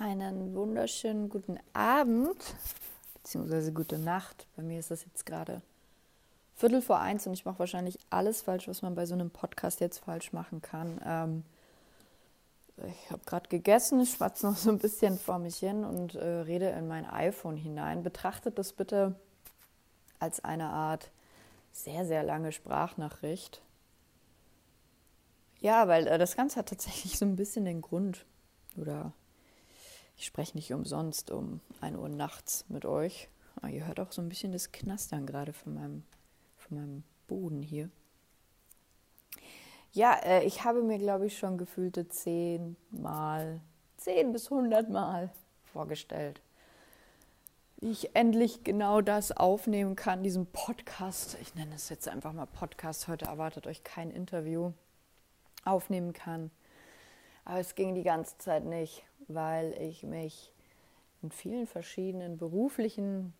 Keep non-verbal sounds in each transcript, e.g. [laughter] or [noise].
Einen wunderschönen guten Abend, beziehungsweise gute Nacht. Bei mir ist das jetzt gerade Viertel vor eins und ich mache wahrscheinlich alles falsch, was man bei so einem Podcast jetzt falsch machen kann. Ähm, ich habe gerade gegessen, schwatze noch so ein bisschen vor mich hin und äh, rede in mein iPhone hinein. Betrachtet das bitte als eine Art sehr, sehr lange Sprachnachricht. Ja, weil äh, das Ganze hat tatsächlich so ein bisschen den Grund oder ich spreche nicht umsonst um 1 Uhr nachts mit euch. Aber ihr hört auch so ein bisschen das Knastern gerade von meinem, von meinem Boden hier. Ja, äh, ich habe mir, glaube ich, schon gefühlte zehn Mal, zehn bis hundert Mal vorgestellt, wie ich endlich genau das aufnehmen kann, diesen Podcast. Ich nenne es jetzt einfach mal Podcast. Heute erwartet euch kein Interview aufnehmen kann. Aber es ging die ganze Zeit nicht, weil ich mich in vielen verschiedenen beruflichen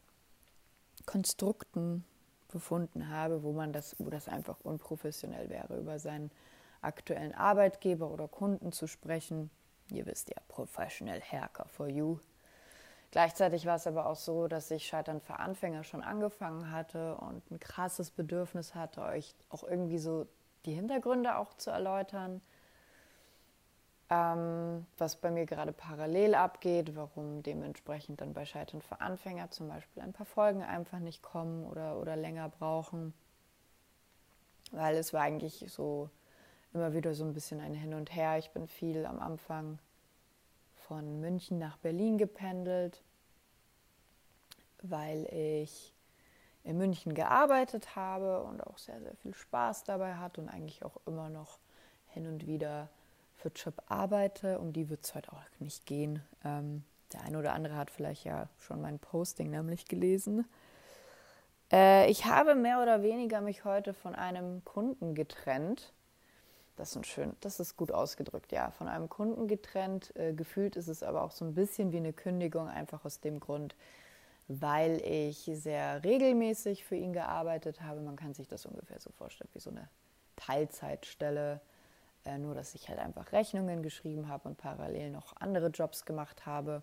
Konstrukten befunden habe, wo man das, wo das einfach unprofessionell wäre, über seinen aktuellen Arbeitgeber oder Kunden zu sprechen. Ihr wisst ja, professional Hacker for you. Gleichzeitig war es aber auch so, dass ich Scheitern für Anfänger schon angefangen hatte und ein krasses Bedürfnis hatte, euch auch irgendwie so die Hintergründe auch zu erläutern, ähm, was bei mir gerade parallel abgeht, warum dementsprechend dann bei Scheitern für Anfänger zum Beispiel ein paar Folgen einfach nicht kommen oder, oder länger brauchen. Weil es war eigentlich so immer wieder so ein bisschen ein Hin und Her. Ich bin viel am Anfang von München nach Berlin gependelt, weil ich in München gearbeitet habe und auch sehr, sehr viel Spaß dabei hatte und eigentlich auch immer noch hin und wieder für Job arbeite. Um die wird es heute auch nicht gehen. Ähm, der eine oder andere hat vielleicht ja schon mein Posting nämlich gelesen. Äh, ich habe mehr oder weniger mich heute von einem Kunden getrennt. Das ist schön, das ist gut ausgedrückt, ja. Von einem Kunden getrennt. Äh, gefühlt ist es aber auch so ein bisschen wie eine Kündigung, einfach aus dem Grund, weil ich sehr regelmäßig für ihn gearbeitet habe. Man kann sich das ungefähr so vorstellen wie so eine Teilzeitstelle äh, nur, dass ich halt einfach Rechnungen geschrieben habe und parallel noch andere Jobs gemacht habe.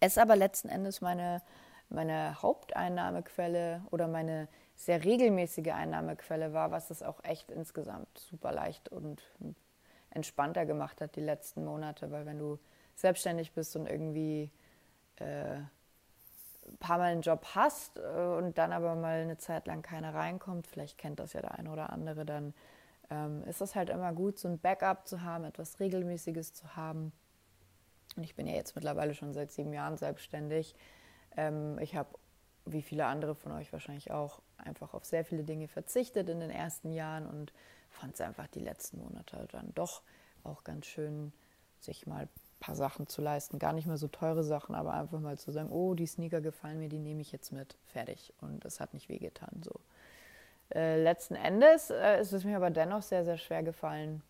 Es aber letzten Endes meine, meine Haupteinnahmequelle oder meine sehr regelmäßige Einnahmequelle war, was es auch echt insgesamt super leicht und entspannter gemacht hat die letzten Monate, weil wenn du selbstständig bist und irgendwie äh, ein paar Mal einen Job hast äh, und dann aber mal eine Zeit lang keiner reinkommt, vielleicht kennt das ja der eine oder andere, dann ähm, ist es halt immer gut, so ein Backup zu haben, etwas Regelmäßiges zu haben. Und ich bin ja jetzt mittlerweile schon seit sieben Jahren selbstständig. Ähm, ich habe, wie viele andere von euch wahrscheinlich auch, einfach auf sehr viele Dinge verzichtet in den ersten Jahren und fand es einfach die letzten Monate dann doch auch ganz schön, sich mal ein paar Sachen zu leisten. Gar nicht mehr so teure Sachen, aber einfach mal zu sagen, oh, die Sneaker gefallen mir, die nehme ich jetzt mit. Fertig. Und es hat nicht wehgetan. So. Äh, letzten Endes äh, ist es mir aber dennoch sehr, sehr schwer gefallen,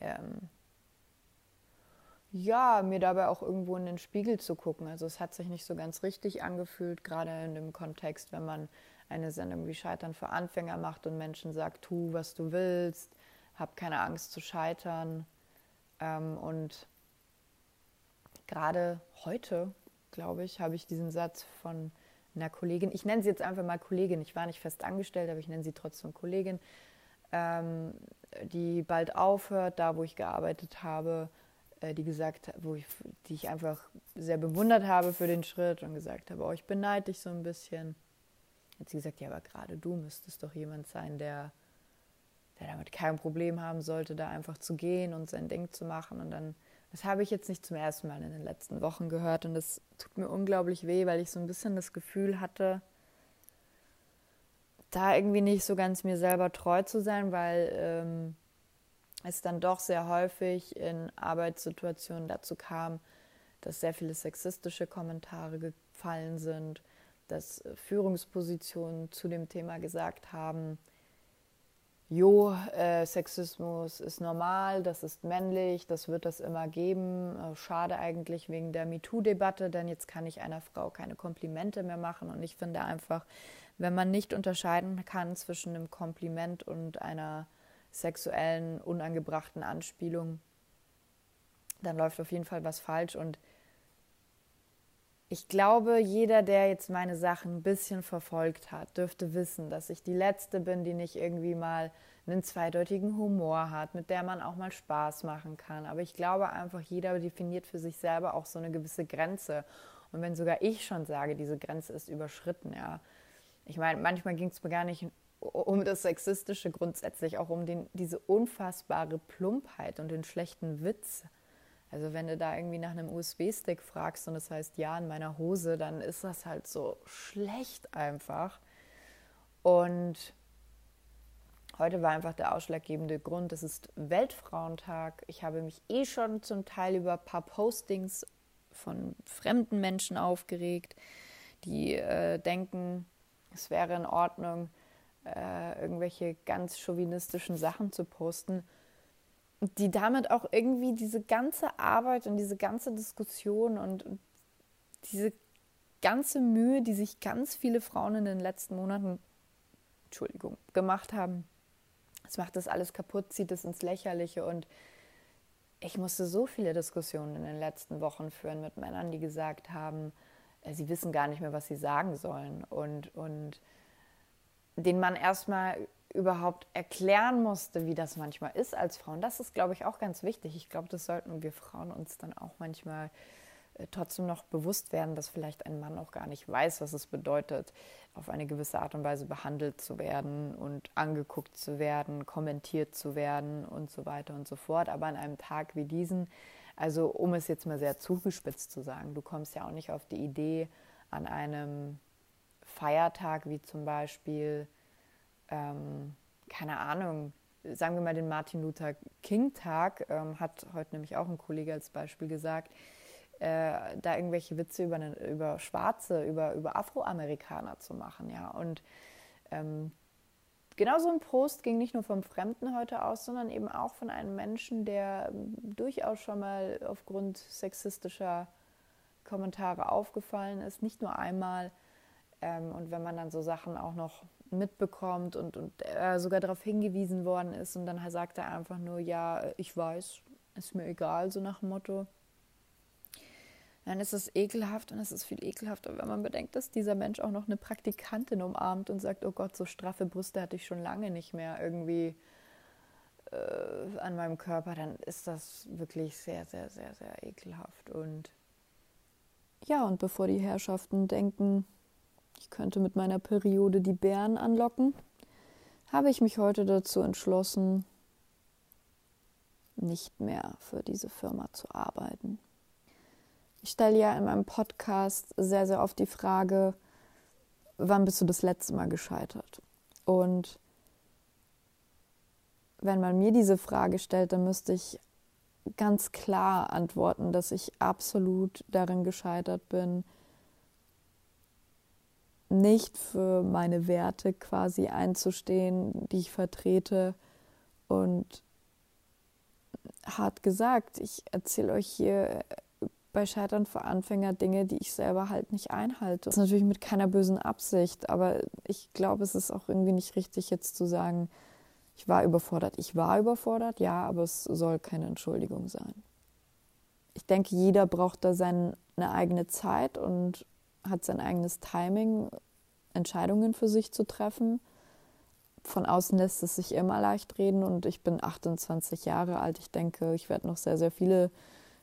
ähm, ja, mir dabei auch irgendwo in den Spiegel zu gucken. Also es hat sich nicht so ganz richtig angefühlt, gerade in dem Kontext, wenn man eine Sendung wie Scheitern für Anfänger macht und Menschen sagt, tu, was du willst, hab keine Angst zu scheitern. Ähm, und gerade heute, glaube ich, habe ich diesen Satz von einer Kollegin, ich nenne sie jetzt einfach mal Kollegin, ich war nicht fest angestellt, aber ich nenne sie trotzdem Kollegin, ähm, die bald aufhört, da wo ich gearbeitet habe, äh, die gesagt, wo ich, die ich einfach sehr bewundert habe für den Schritt und gesagt habe, oh, ich beneide dich so ein bisschen. Hat sie gesagt, ja, aber gerade du müsstest doch jemand sein, der, der damit kein Problem haben sollte, da einfach zu gehen und sein Ding zu machen. Und dann das habe ich jetzt nicht zum ersten Mal in den letzten Wochen gehört und das tut mir unglaublich weh, weil ich so ein bisschen das Gefühl hatte, da irgendwie nicht so ganz mir selber treu zu sein, weil ähm, es dann doch sehr häufig in Arbeitssituationen dazu kam, dass sehr viele sexistische Kommentare gefallen sind, dass Führungspositionen zu dem Thema gesagt haben, jo, äh, Sexismus ist normal, das ist männlich, das wird es immer geben. Äh, schade eigentlich wegen der MeToo-Debatte, denn jetzt kann ich einer Frau keine Komplimente mehr machen. Und ich finde einfach, wenn man nicht unterscheiden kann zwischen einem Kompliment und einer sexuellen, unangebrachten Anspielung, dann läuft auf jeden Fall was falsch. Und ich glaube, jeder, der jetzt meine Sachen ein bisschen verfolgt hat, dürfte wissen, dass ich die Letzte bin, die nicht irgendwie mal einen zweideutigen Humor hat, mit der man auch mal Spaß machen kann. Aber ich glaube einfach, jeder definiert für sich selber auch so eine gewisse Grenze. Und wenn sogar ich schon sage, diese Grenze ist überschritten, ja. Ich meine, manchmal ging es mir gar nicht um das Sexistische grundsätzlich, auch um den, diese unfassbare Plumpheit und den schlechten Witz. Also wenn du da irgendwie nach einem USB-Stick fragst und es heißt ja in meiner Hose, dann ist das halt so schlecht einfach. Und heute war einfach der ausschlaggebende Grund, es ist Weltfrauentag. Ich habe mich eh schon zum Teil über ein paar Postings von fremden Menschen aufgeregt, die äh, denken, es wäre in Ordnung, äh, irgendwelche ganz chauvinistischen Sachen zu posten, die damit auch irgendwie diese ganze Arbeit und diese ganze Diskussion und diese ganze Mühe, die sich ganz viele Frauen in den letzten Monaten, Entschuldigung, gemacht haben, es macht das alles kaputt, zieht es ins Lächerliche und ich musste so viele Diskussionen in den letzten Wochen führen mit Männern, die gesagt haben, äh, sie wissen gar nicht mehr, was sie sagen sollen. Und, und den man erstmal überhaupt erklären musste, wie das manchmal ist als Frauen. Das ist, glaube ich, auch ganz wichtig. Ich glaube, das sollten wir Frauen uns dann auch manchmal äh, trotzdem noch bewusst werden, dass vielleicht ein Mann auch gar nicht weiß, was es bedeutet, auf eine gewisse Art und Weise behandelt zu werden und angeguckt zu werden, kommentiert zu werden und so weiter und so fort. Aber an einem Tag wie diesen, also um es jetzt mal sehr zugespitzt zu sagen, du kommst ja auch nicht auf die Idee, an einem Feiertag wie zum Beispiel, ähm, keine Ahnung, sagen wir mal den Martin Luther King Tag, ähm, hat heute nämlich auch ein Kollege als Beispiel gesagt, äh, da irgendwelche Witze über, eine, über Schwarze, über, über Afroamerikaner zu machen, ja. Und ähm, genau so ein Post ging nicht nur vom Fremden heute aus, sondern eben auch von einem Menschen, der ähm, durchaus schon mal aufgrund sexistischer Kommentare aufgefallen ist, nicht nur einmal, ähm, und wenn man dann so Sachen auch noch mitbekommt und, und äh, sogar darauf hingewiesen worden ist und dann sagt er einfach nur, ja, ich weiß, ist mir egal, so nach dem Motto. Dann ist es ekelhaft und es ist viel ekelhafter, wenn man bedenkt, dass dieser Mensch auch noch eine Praktikantin umarmt und sagt, oh Gott, so straffe Brüste hatte ich schon lange nicht mehr irgendwie äh, an meinem Körper, dann ist das wirklich sehr, sehr, sehr, sehr ekelhaft. Und ja, und bevor die Herrschaften denken, ich könnte mit meiner Periode die Bären anlocken, habe ich mich heute dazu entschlossen, nicht mehr für diese Firma zu arbeiten. Ich stelle ja in meinem Podcast sehr, sehr oft die Frage, wann bist du das letzte Mal gescheitert? Und wenn man mir diese Frage stellt, dann müsste ich ganz klar antworten, dass ich absolut darin gescheitert bin, nicht für meine Werte quasi einzustehen, die ich vertrete. Und hart gesagt, ich erzähle euch hier bei Scheitern für Anfänger Dinge, die ich selber halt nicht einhalte. Das ist natürlich mit keiner bösen Absicht, aber ich glaube, es ist auch irgendwie nicht richtig, jetzt zu sagen, ich war überfordert. Ich war überfordert, ja, aber es soll keine Entschuldigung sein. Ich denke, jeder braucht da seine eigene Zeit und hat sein eigenes Timing, Entscheidungen für sich zu treffen. Von außen lässt es sich immer leicht reden und ich bin 28 Jahre alt. Ich denke, ich werde noch sehr, sehr viele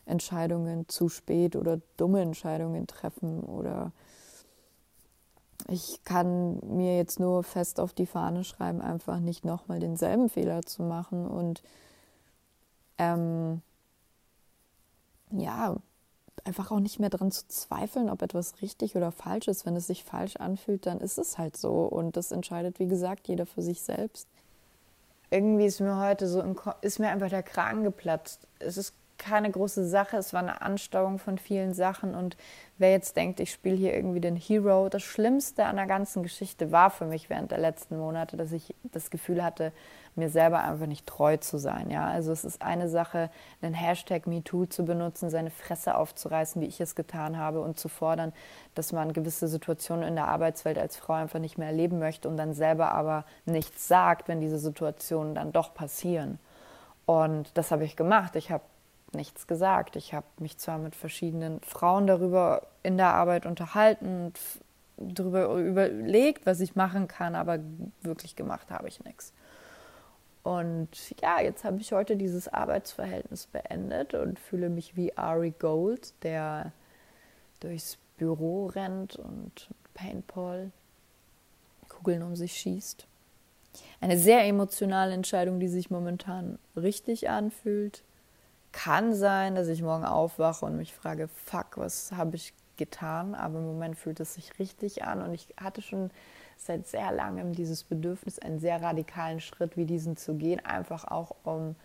Entscheidungen zu spät oder dumme Entscheidungen treffen oder ich kann mir jetzt nur fest auf die Fahne schreiben, einfach nicht nochmal denselben Fehler zu machen und ähm, ja, einfach auch nicht mehr daran zu zweifeln, ob etwas richtig oder falsch ist. Wenn es sich falsch anfühlt, dann ist es halt so. Und das entscheidet, wie gesagt, jeder für sich selbst. Irgendwie ist mir heute so, ist mir einfach der Kragen geplatzt. Es ist keine große Sache. Es war eine Anstauung von vielen Sachen. Und wer jetzt denkt, ich spiele hier irgendwie den Hero, das Schlimmste an der ganzen Geschichte war für mich während der letzten Monate, dass ich das Gefühl hatte, mir selber einfach nicht treu zu sein. Ja? Also es ist eine Sache, einen Hashtag MeToo zu benutzen, seine Fresse aufzureißen, wie ich es getan habe, und zu fordern, dass man gewisse Situationen in der Arbeitswelt als Frau einfach nicht mehr erleben möchte und dann selber aber nichts sagt, wenn diese Situationen dann doch passieren. Und das habe ich gemacht. Ich habe nichts gesagt. Ich habe mich zwar mit verschiedenen Frauen darüber in der Arbeit unterhalten und darüber überlegt, was ich machen kann, aber wirklich gemacht habe ich nichts. Und ja, jetzt habe ich heute dieses Arbeitsverhältnis beendet und fühle mich wie Ari Gold, der durchs Büro rennt und Paintball Kugeln um sich schießt. Eine sehr emotionale Entscheidung, die sich momentan richtig anfühlt. Kann sein, dass ich morgen aufwache und mich frage, fuck, was habe ich getan? Aber im Moment fühlt es sich richtig an und ich hatte schon seit sehr langem dieses Bedürfnis, einen sehr radikalen Schritt wie diesen zu gehen, einfach auch um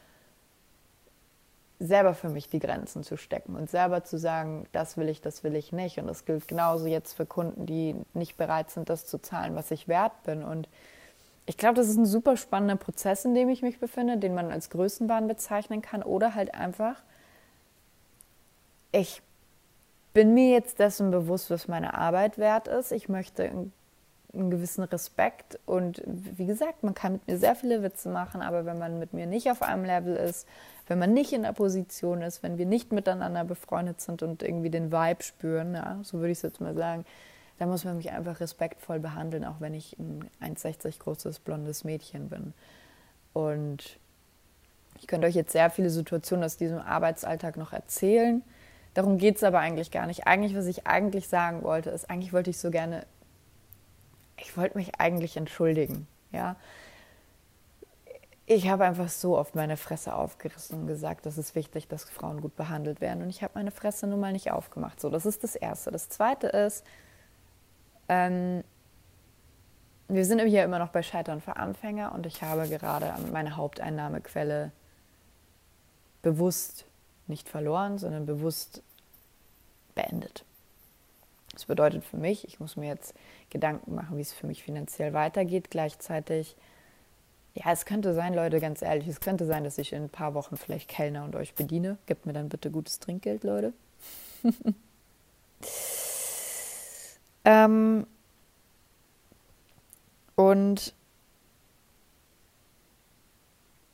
selber für mich die Grenzen zu stecken und selber zu sagen, das will ich, das will ich nicht. Und das gilt genauso jetzt für Kunden, die nicht bereit sind, das zu zahlen, was ich wert bin. Und ich glaube, das ist ein super spannender Prozess, in dem ich mich befinde, den man als Größenbahn bezeichnen kann oder halt einfach, ich bin mir jetzt dessen bewusst, was meine Arbeit wert ist. Ich möchte einen gewissen Respekt und wie gesagt, man kann mit mir sehr viele Witze machen, aber wenn man mit mir nicht auf einem Level ist, wenn man nicht in der Position ist, wenn wir nicht miteinander befreundet sind und irgendwie den Vibe spüren, ja, so würde ich es jetzt mal sagen, dann muss man mich einfach respektvoll behandeln, auch wenn ich ein 1,60 großes blondes Mädchen bin. Und ich könnte euch jetzt sehr viele Situationen aus diesem Arbeitsalltag noch erzählen. Darum geht es aber eigentlich gar nicht. Eigentlich, was ich eigentlich sagen wollte, ist, eigentlich wollte ich so gerne ich wollte mich eigentlich entschuldigen, ja. Ich habe einfach so oft meine Fresse aufgerissen und gesagt, das ist wichtig, dass Frauen gut behandelt werden. Und ich habe meine Fresse nun mal nicht aufgemacht. So, das ist das Erste. Das Zweite ist, ähm, wir sind hier immer noch bei Scheitern für Anfänger und ich habe gerade meine Haupteinnahmequelle bewusst nicht verloren, sondern bewusst beendet. Das bedeutet für mich, ich muss mir jetzt Gedanken machen, wie es für mich finanziell weitergeht. Gleichzeitig, ja, es könnte sein, Leute, ganz ehrlich, es könnte sein, dass ich in ein paar Wochen vielleicht Kellner und euch bediene. Gebt mir dann bitte gutes Trinkgeld, Leute. [laughs] ähm, und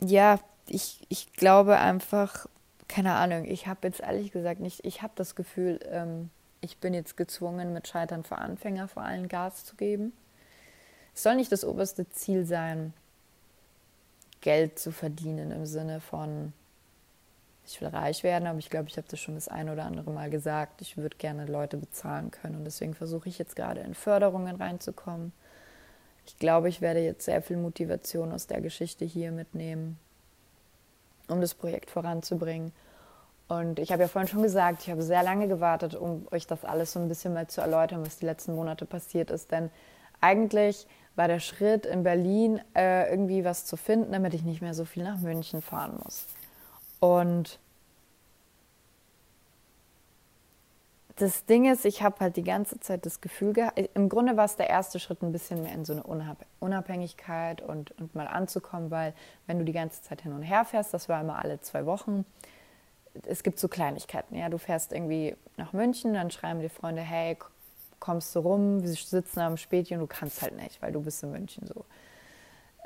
ja, ich, ich glaube einfach, keine Ahnung, ich habe jetzt ehrlich gesagt nicht, ich habe das Gefühl, ähm, ich bin jetzt gezwungen, mit Scheitern für Anfänger vor allem Gas zu geben. Es soll nicht das oberste Ziel sein, Geld zu verdienen im Sinne von, ich will reich werden, aber ich glaube, ich habe das schon das ein oder andere Mal gesagt. Ich würde gerne Leute bezahlen können und deswegen versuche ich jetzt gerade in Förderungen reinzukommen. Ich glaube, ich werde jetzt sehr viel Motivation aus der Geschichte hier mitnehmen, um das Projekt voranzubringen. Und ich habe ja vorhin schon gesagt, ich habe sehr lange gewartet, um euch das alles so ein bisschen mal zu erläutern, was die letzten Monate passiert ist. Denn eigentlich war der Schritt in Berlin äh, irgendwie was zu finden, damit ich nicht mehr so viel nach München fahren muss. Und das Ding ist, ich habe halt die ganze Zeit das Gefühl gehabt, im Grunde war es der erste Schritt ein bisschen mehr in so eine Unabhängigkeit und, und mal anzukommen, weil wenn du die ganze Zeit hin und her fährst, das war immer alle zwei Wochen, es gibt so Kleinigkeiten. Ja, du fährst irgendwie nach München, dann schreiben die Freunde, hey, kommst du rum? Wir sitzen am Späti und du kannst halt nicht, weil du bist in München so.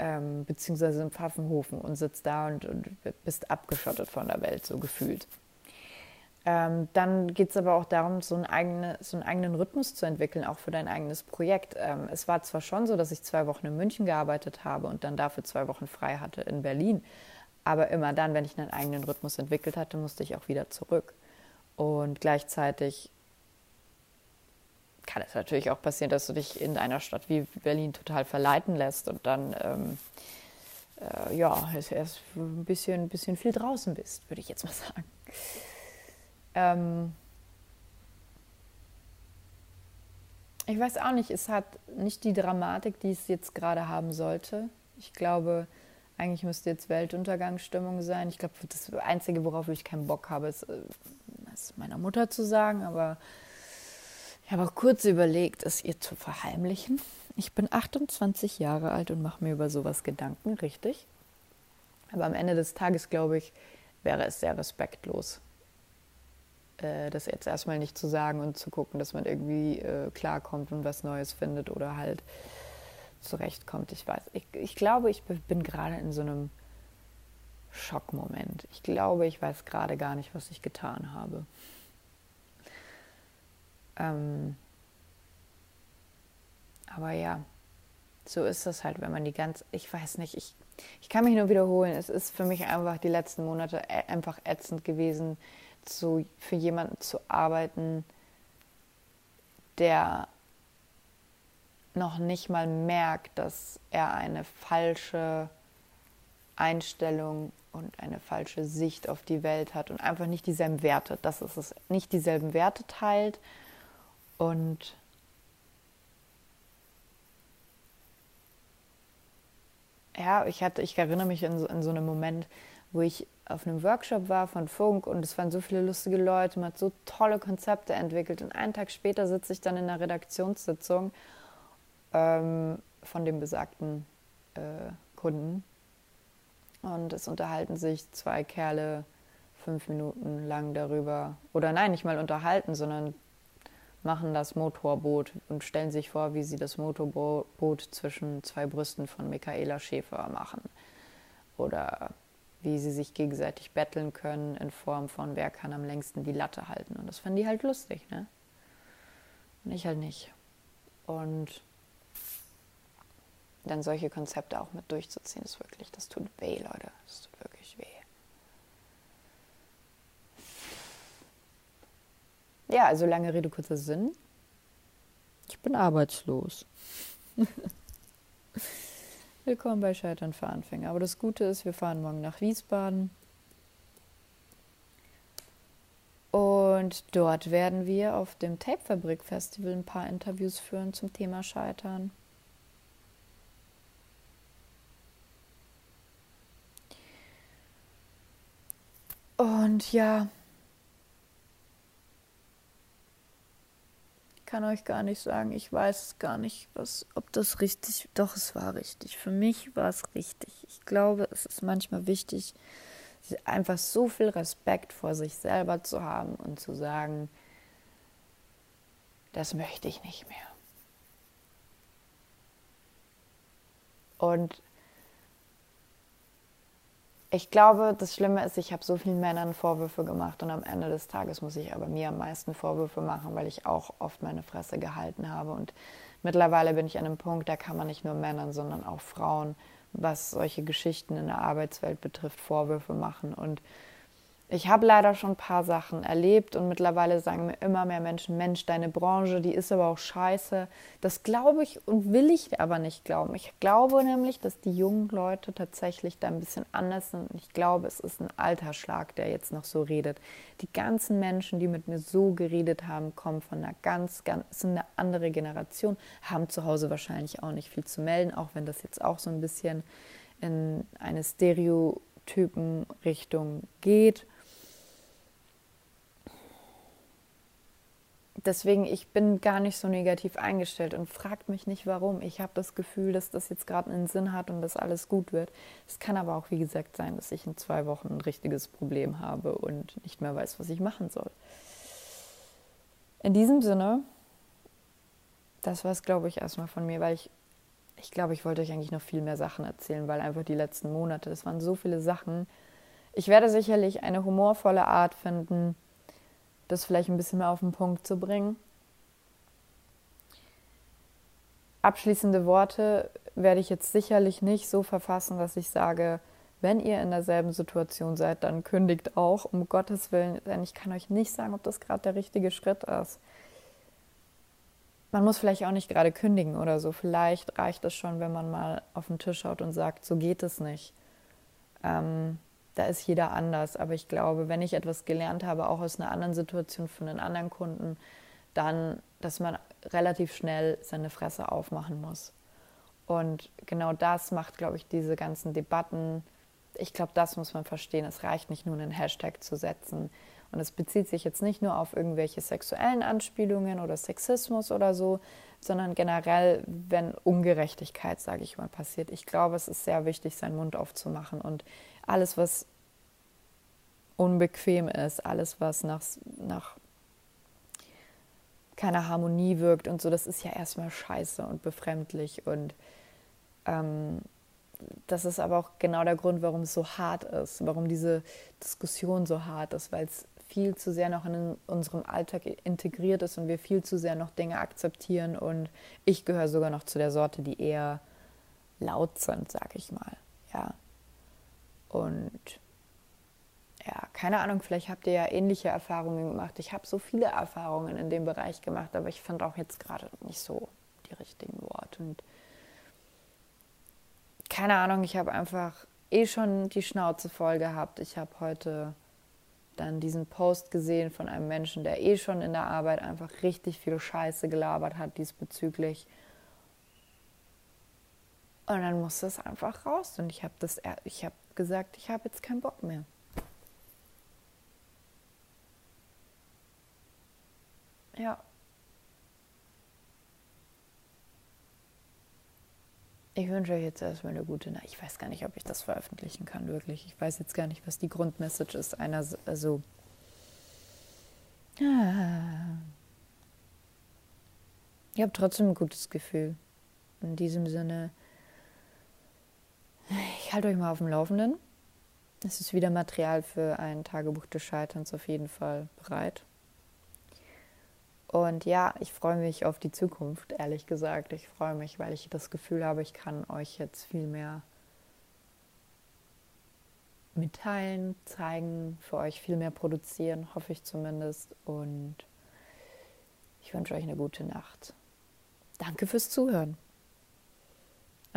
Ähm, beziehungsweise im Pfaffenhofen und sitzt da und, und bist abgeschottet von der Welt, so gefühlt. Ähm, dann geht es aber auch darum, so, ein eigene, so, einen eigenen Rhythmus zu entwickeln, auch für dein eigenes Projekt. Ähm, es war zwar schon so, dass ich zwei Wochen in München gearbeitet habe und dann dafür zwei Wochen frei hatte in Berlin, aber immer dann, wenn ich einen eigenen Rhythmus entwickelt hatte, musste ich auch wieder zurück. Und gleichzeitig kann es natürlich auch passieren, dass du dich in einer Stadt wie Berlin total verleiten lässt und dann ähm, äh, ja, erst ein bisschen, ein bisschen viel draußen bist, würde ich jetzt mal [laughs] sagen. Ähm ich weiß auch nicht, es hat nicht die Dramatik, die es jetzt gerade haben sollte. Ich glaube, eigentlich müsste jetzt Weltuntergangsstimmung sein. Ich glaube, das Einzige, worauf ich keinen Bock habe, ist, äh, es meiner Mutter zu sagen. Aber ich habe auch kurz überlegt, es ihr zu verheimlichen. Ich bin 28 Jahre alt und mache mir über sowas Gedanken, richtig. Aber am Ende des Tages, glaube ich, wäre es sehr respektlos, äh, das jetzt erstmal nicht zu sagen und zu gucken, dass man irgendwie äh, klarkommt und was Neues findet oder halt zurechtkommt. Ich weiß, ich, ich glaube, ich bin gerade in so einem Schockmoment. Ich glaube, ich weiß gerade gar nicht, was ich getan habe. Ähm, aber ja, so ist das halt, wenn man die ganz, ich weiß nicht, ich, ich kann mich nur wiederholen. Es ist für mich einfach die letzten Monate einfach ätzend gewesen, zu, für jemanden zu arbeiten, der noch nicht mal merkt, dass er eine falsche Einstellung und eine falsche Sicht auf die Welt hat und einfach nicht dieselben Werte, dass es es nicht dieselben Werte teilt und ja, ich hatte, ich erinnere mich an so, an so einen Moment, wo ich auf einem Workshop war von Funk und es waren so viele lustige Leute, man hat so tolle Konzepte entwickelt. Und einen Tag später sitze ich dann in einer Redaktionssitzung ähm, von dem besagten äh, Kunden. Und es unterhalten sich zwei Kerle fünf Minuten lang darüber, oder nein, nicht mal unterhalten, sondern machen das Motorboot und stellen sich vor, wie sie das Motorboot zwischen zwei Brüsten von Michaela Schäfer machen. Oder wie sie sich gegenseitig betteln können in Form von wer kann am längsten die Latte halten. Und das fanden die halt lustig, ne? Und ich halt nicht. Und dann solche Konzepte auch mit durchzuziehen, ist wirklich, das tut weh, Leute. Das tut wirklich weh. Ja, also lange Rede, kurzer Sinn. Ich bin arbeitslos. [laughs] Willkommen bei Scheitern für Anfänger. Aber das Gute ist, wir fahren morgen nach Wiesbaden. Und dort werden wir auf dem Tapefabrik Festival ein paar Interviews führen zum Thema Scheitern. Und ja, kann euch gar nicht sagen, ich weiß gar nicht, was, ob das richtig, doch es war richtig. Für mich war es richtig. Ich glaube, es ist manchmal wichtig, einfach so viel Respekt vor sich selber zu haben und zu sagen, das möchte ich nicht mehr. Und ich glaube, das Schlimme ist, ich habe so vielen Männern Vorwürfe gemacht und am Ende des Tages muss ich aber mir am meisten Vorwürfe machen, weil ich auch oft meine Fresse gehalten habe. Und mittlerweile bin ich an einem Punkt, da kann man nicht nur Männern, sondern auch Frauen, was solche Geschichten in der Arbeitswelt betrifft, Vorwürfe machen. Und ich habe leider schon ein paar Sachen erlebt und mittlerweile sagen mir immer mehr Menschen, Mensch, deine Branche, die ist aber auch scheiße. Das glaube ich und will ich aber nicht glauben. Ich glaube nämlich, dass die jungen Leute tatsächlich da ein bisschen anders sind. Ich glaube, es ist ein Altersschlag, der jetzt noch so redet. Die ganzen Menschen, die mit mir so geredet haben, kommen von einer ganz, ganz, sind eine andere Generation, haben zu Hause wahrscheinlich auch nicht viel zu melden, auch wenn das jetzt auch so ein bisschen in eine Stereotypenrichtung geht deswegen, ich bin gar nicht so negativ eingestellt und fragt mich nicht, warum. Ich habe das Gefühl, dass das jetzt gerade einen Sinn hat und dass alles gut wird. Es kann aber auch, wie gesagt, sein, dass ich in zwei Wochen ein richtiges Problem habe und nicht mehr weiß, was ich machen soll. In diesem Sinne, das war es, glaube ich, erstmal von mir, weil ich, ich glaube, ich wollte euch eigentlich noch viel mehr Sachen erzählen, weil einfach die letzten Monate, es waren so viele Sachen. Ich werde sicherlich eine humorvolle Art finden, das vielleicht ein bisschen mehr auf den Punkt zu bringen. Abschließende Worte werde ich jetzt sicherlich nicht so verfassen, dass ich sage, wenn ihr in derselben Situation seid, dann kündigt auch, um Gottes Willen, denn ich kann euch nicht sagen, ob das gerade der richtige Schritt ist. Man muss vielleicht auch nicht gerade kündigen oder so. Vielleicht reicht es schon, wenn man mal auf den Tisch schaut und sagt, so geht es nicht. Ähm, da ist jeder anders. Aber ich glaube, wenn ich etwas gelernt habe, auch aus einer anderen Situation von einem anderen Kunden, dann, dass man relativ schnell seine Fresse aufmachen muss. Und genau das macht, glaube ich, diese ganzen Debatten. Ich glaube, das muss man verstehen. Es reicht nicht nur, einen Hashtag zu setzen. Und es bezieht sich jetzt nicht nur auf irgendwelche sexuellen Anspielungen oder Sexismus oder so, sondern generell, wenn Ungerechtigkeit, sage ich mal, passiert. Ich glaube, es ist sehr wichtig, seinen Mund aufzumachen und alles, was unbequem ist, alles, was nach, nach keiner Harmonie wirkt und so, das ist ja erstmal scheiße und befremdlich. Und ähm, das ist aber auch genau der Grund, warum es so hart ist, warum diese Diskussion so hart ist, weil es viel zu sehr noch in unserem Alltag integriert ist und wir viel zu sehr noch Dinge akzeptieren. Und ich gehöre sogar noch zu der Sorte, die eher laut sind, sag ich mal. Ja. Und ja, keine Ahnung, vielleicht habt ihr ja ähnliche Erfahrungen gemacht. Ich habe so viele Erfahrungen in dem Bereich gemacht, aber ich fand auch jetzt gerade nicht so die richtigen Worte. Und keine Ahnung, ich habe einfach eh schon die Schnauze voll gehabt. Ich habe heute dann diesen Post gesehen von einem Menschen, der eh schon in der Arbeit einfach richtig viel Scheiße gelabert hat diesbezüglich. Und dann musste es einfach raus. Und ich habe das, gesagt, ich habe jetzt keinen Bock mehr. Ja. Ich wünsche euch jetzt erstmal eine gute Nacht. Ich weiß gar nicht, ob ich das veröffentlichen kann, wirklich. Ich weiß jetzt gar nicht, was die Grundmessage ist. Einer, also. Ich habe trotzdem ein gutes Gefühl. In diesem Sinne, ich halte euch mal auf dem Laufenden. Es ist wieder Material für ein Tagebuch des Scheiterns auf jeden Fall bereit. Und ja, ich freue mich auf die Zukunft, ehrlich gesagt. Ich freue mich, weil ich das Gefühl habe, ich kann euch jetzt viel mehr mitteilen, zeigen, für euch viel mehr produzieren, hoffe ich zumindest. Und ich wünsche euch eine gute Nacht. Danke fürs Zuhören.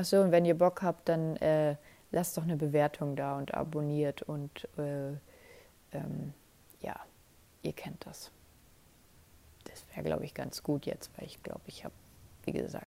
Achso, und wenn ihr Bock habt, dann äh, lasst doch eine Bewertung da und abonniert und äh, ähm, ja, ihr kennt das wäre, glaube ich, ganz gut jetzt, weil ich glaube, ich habe, wie gesagt,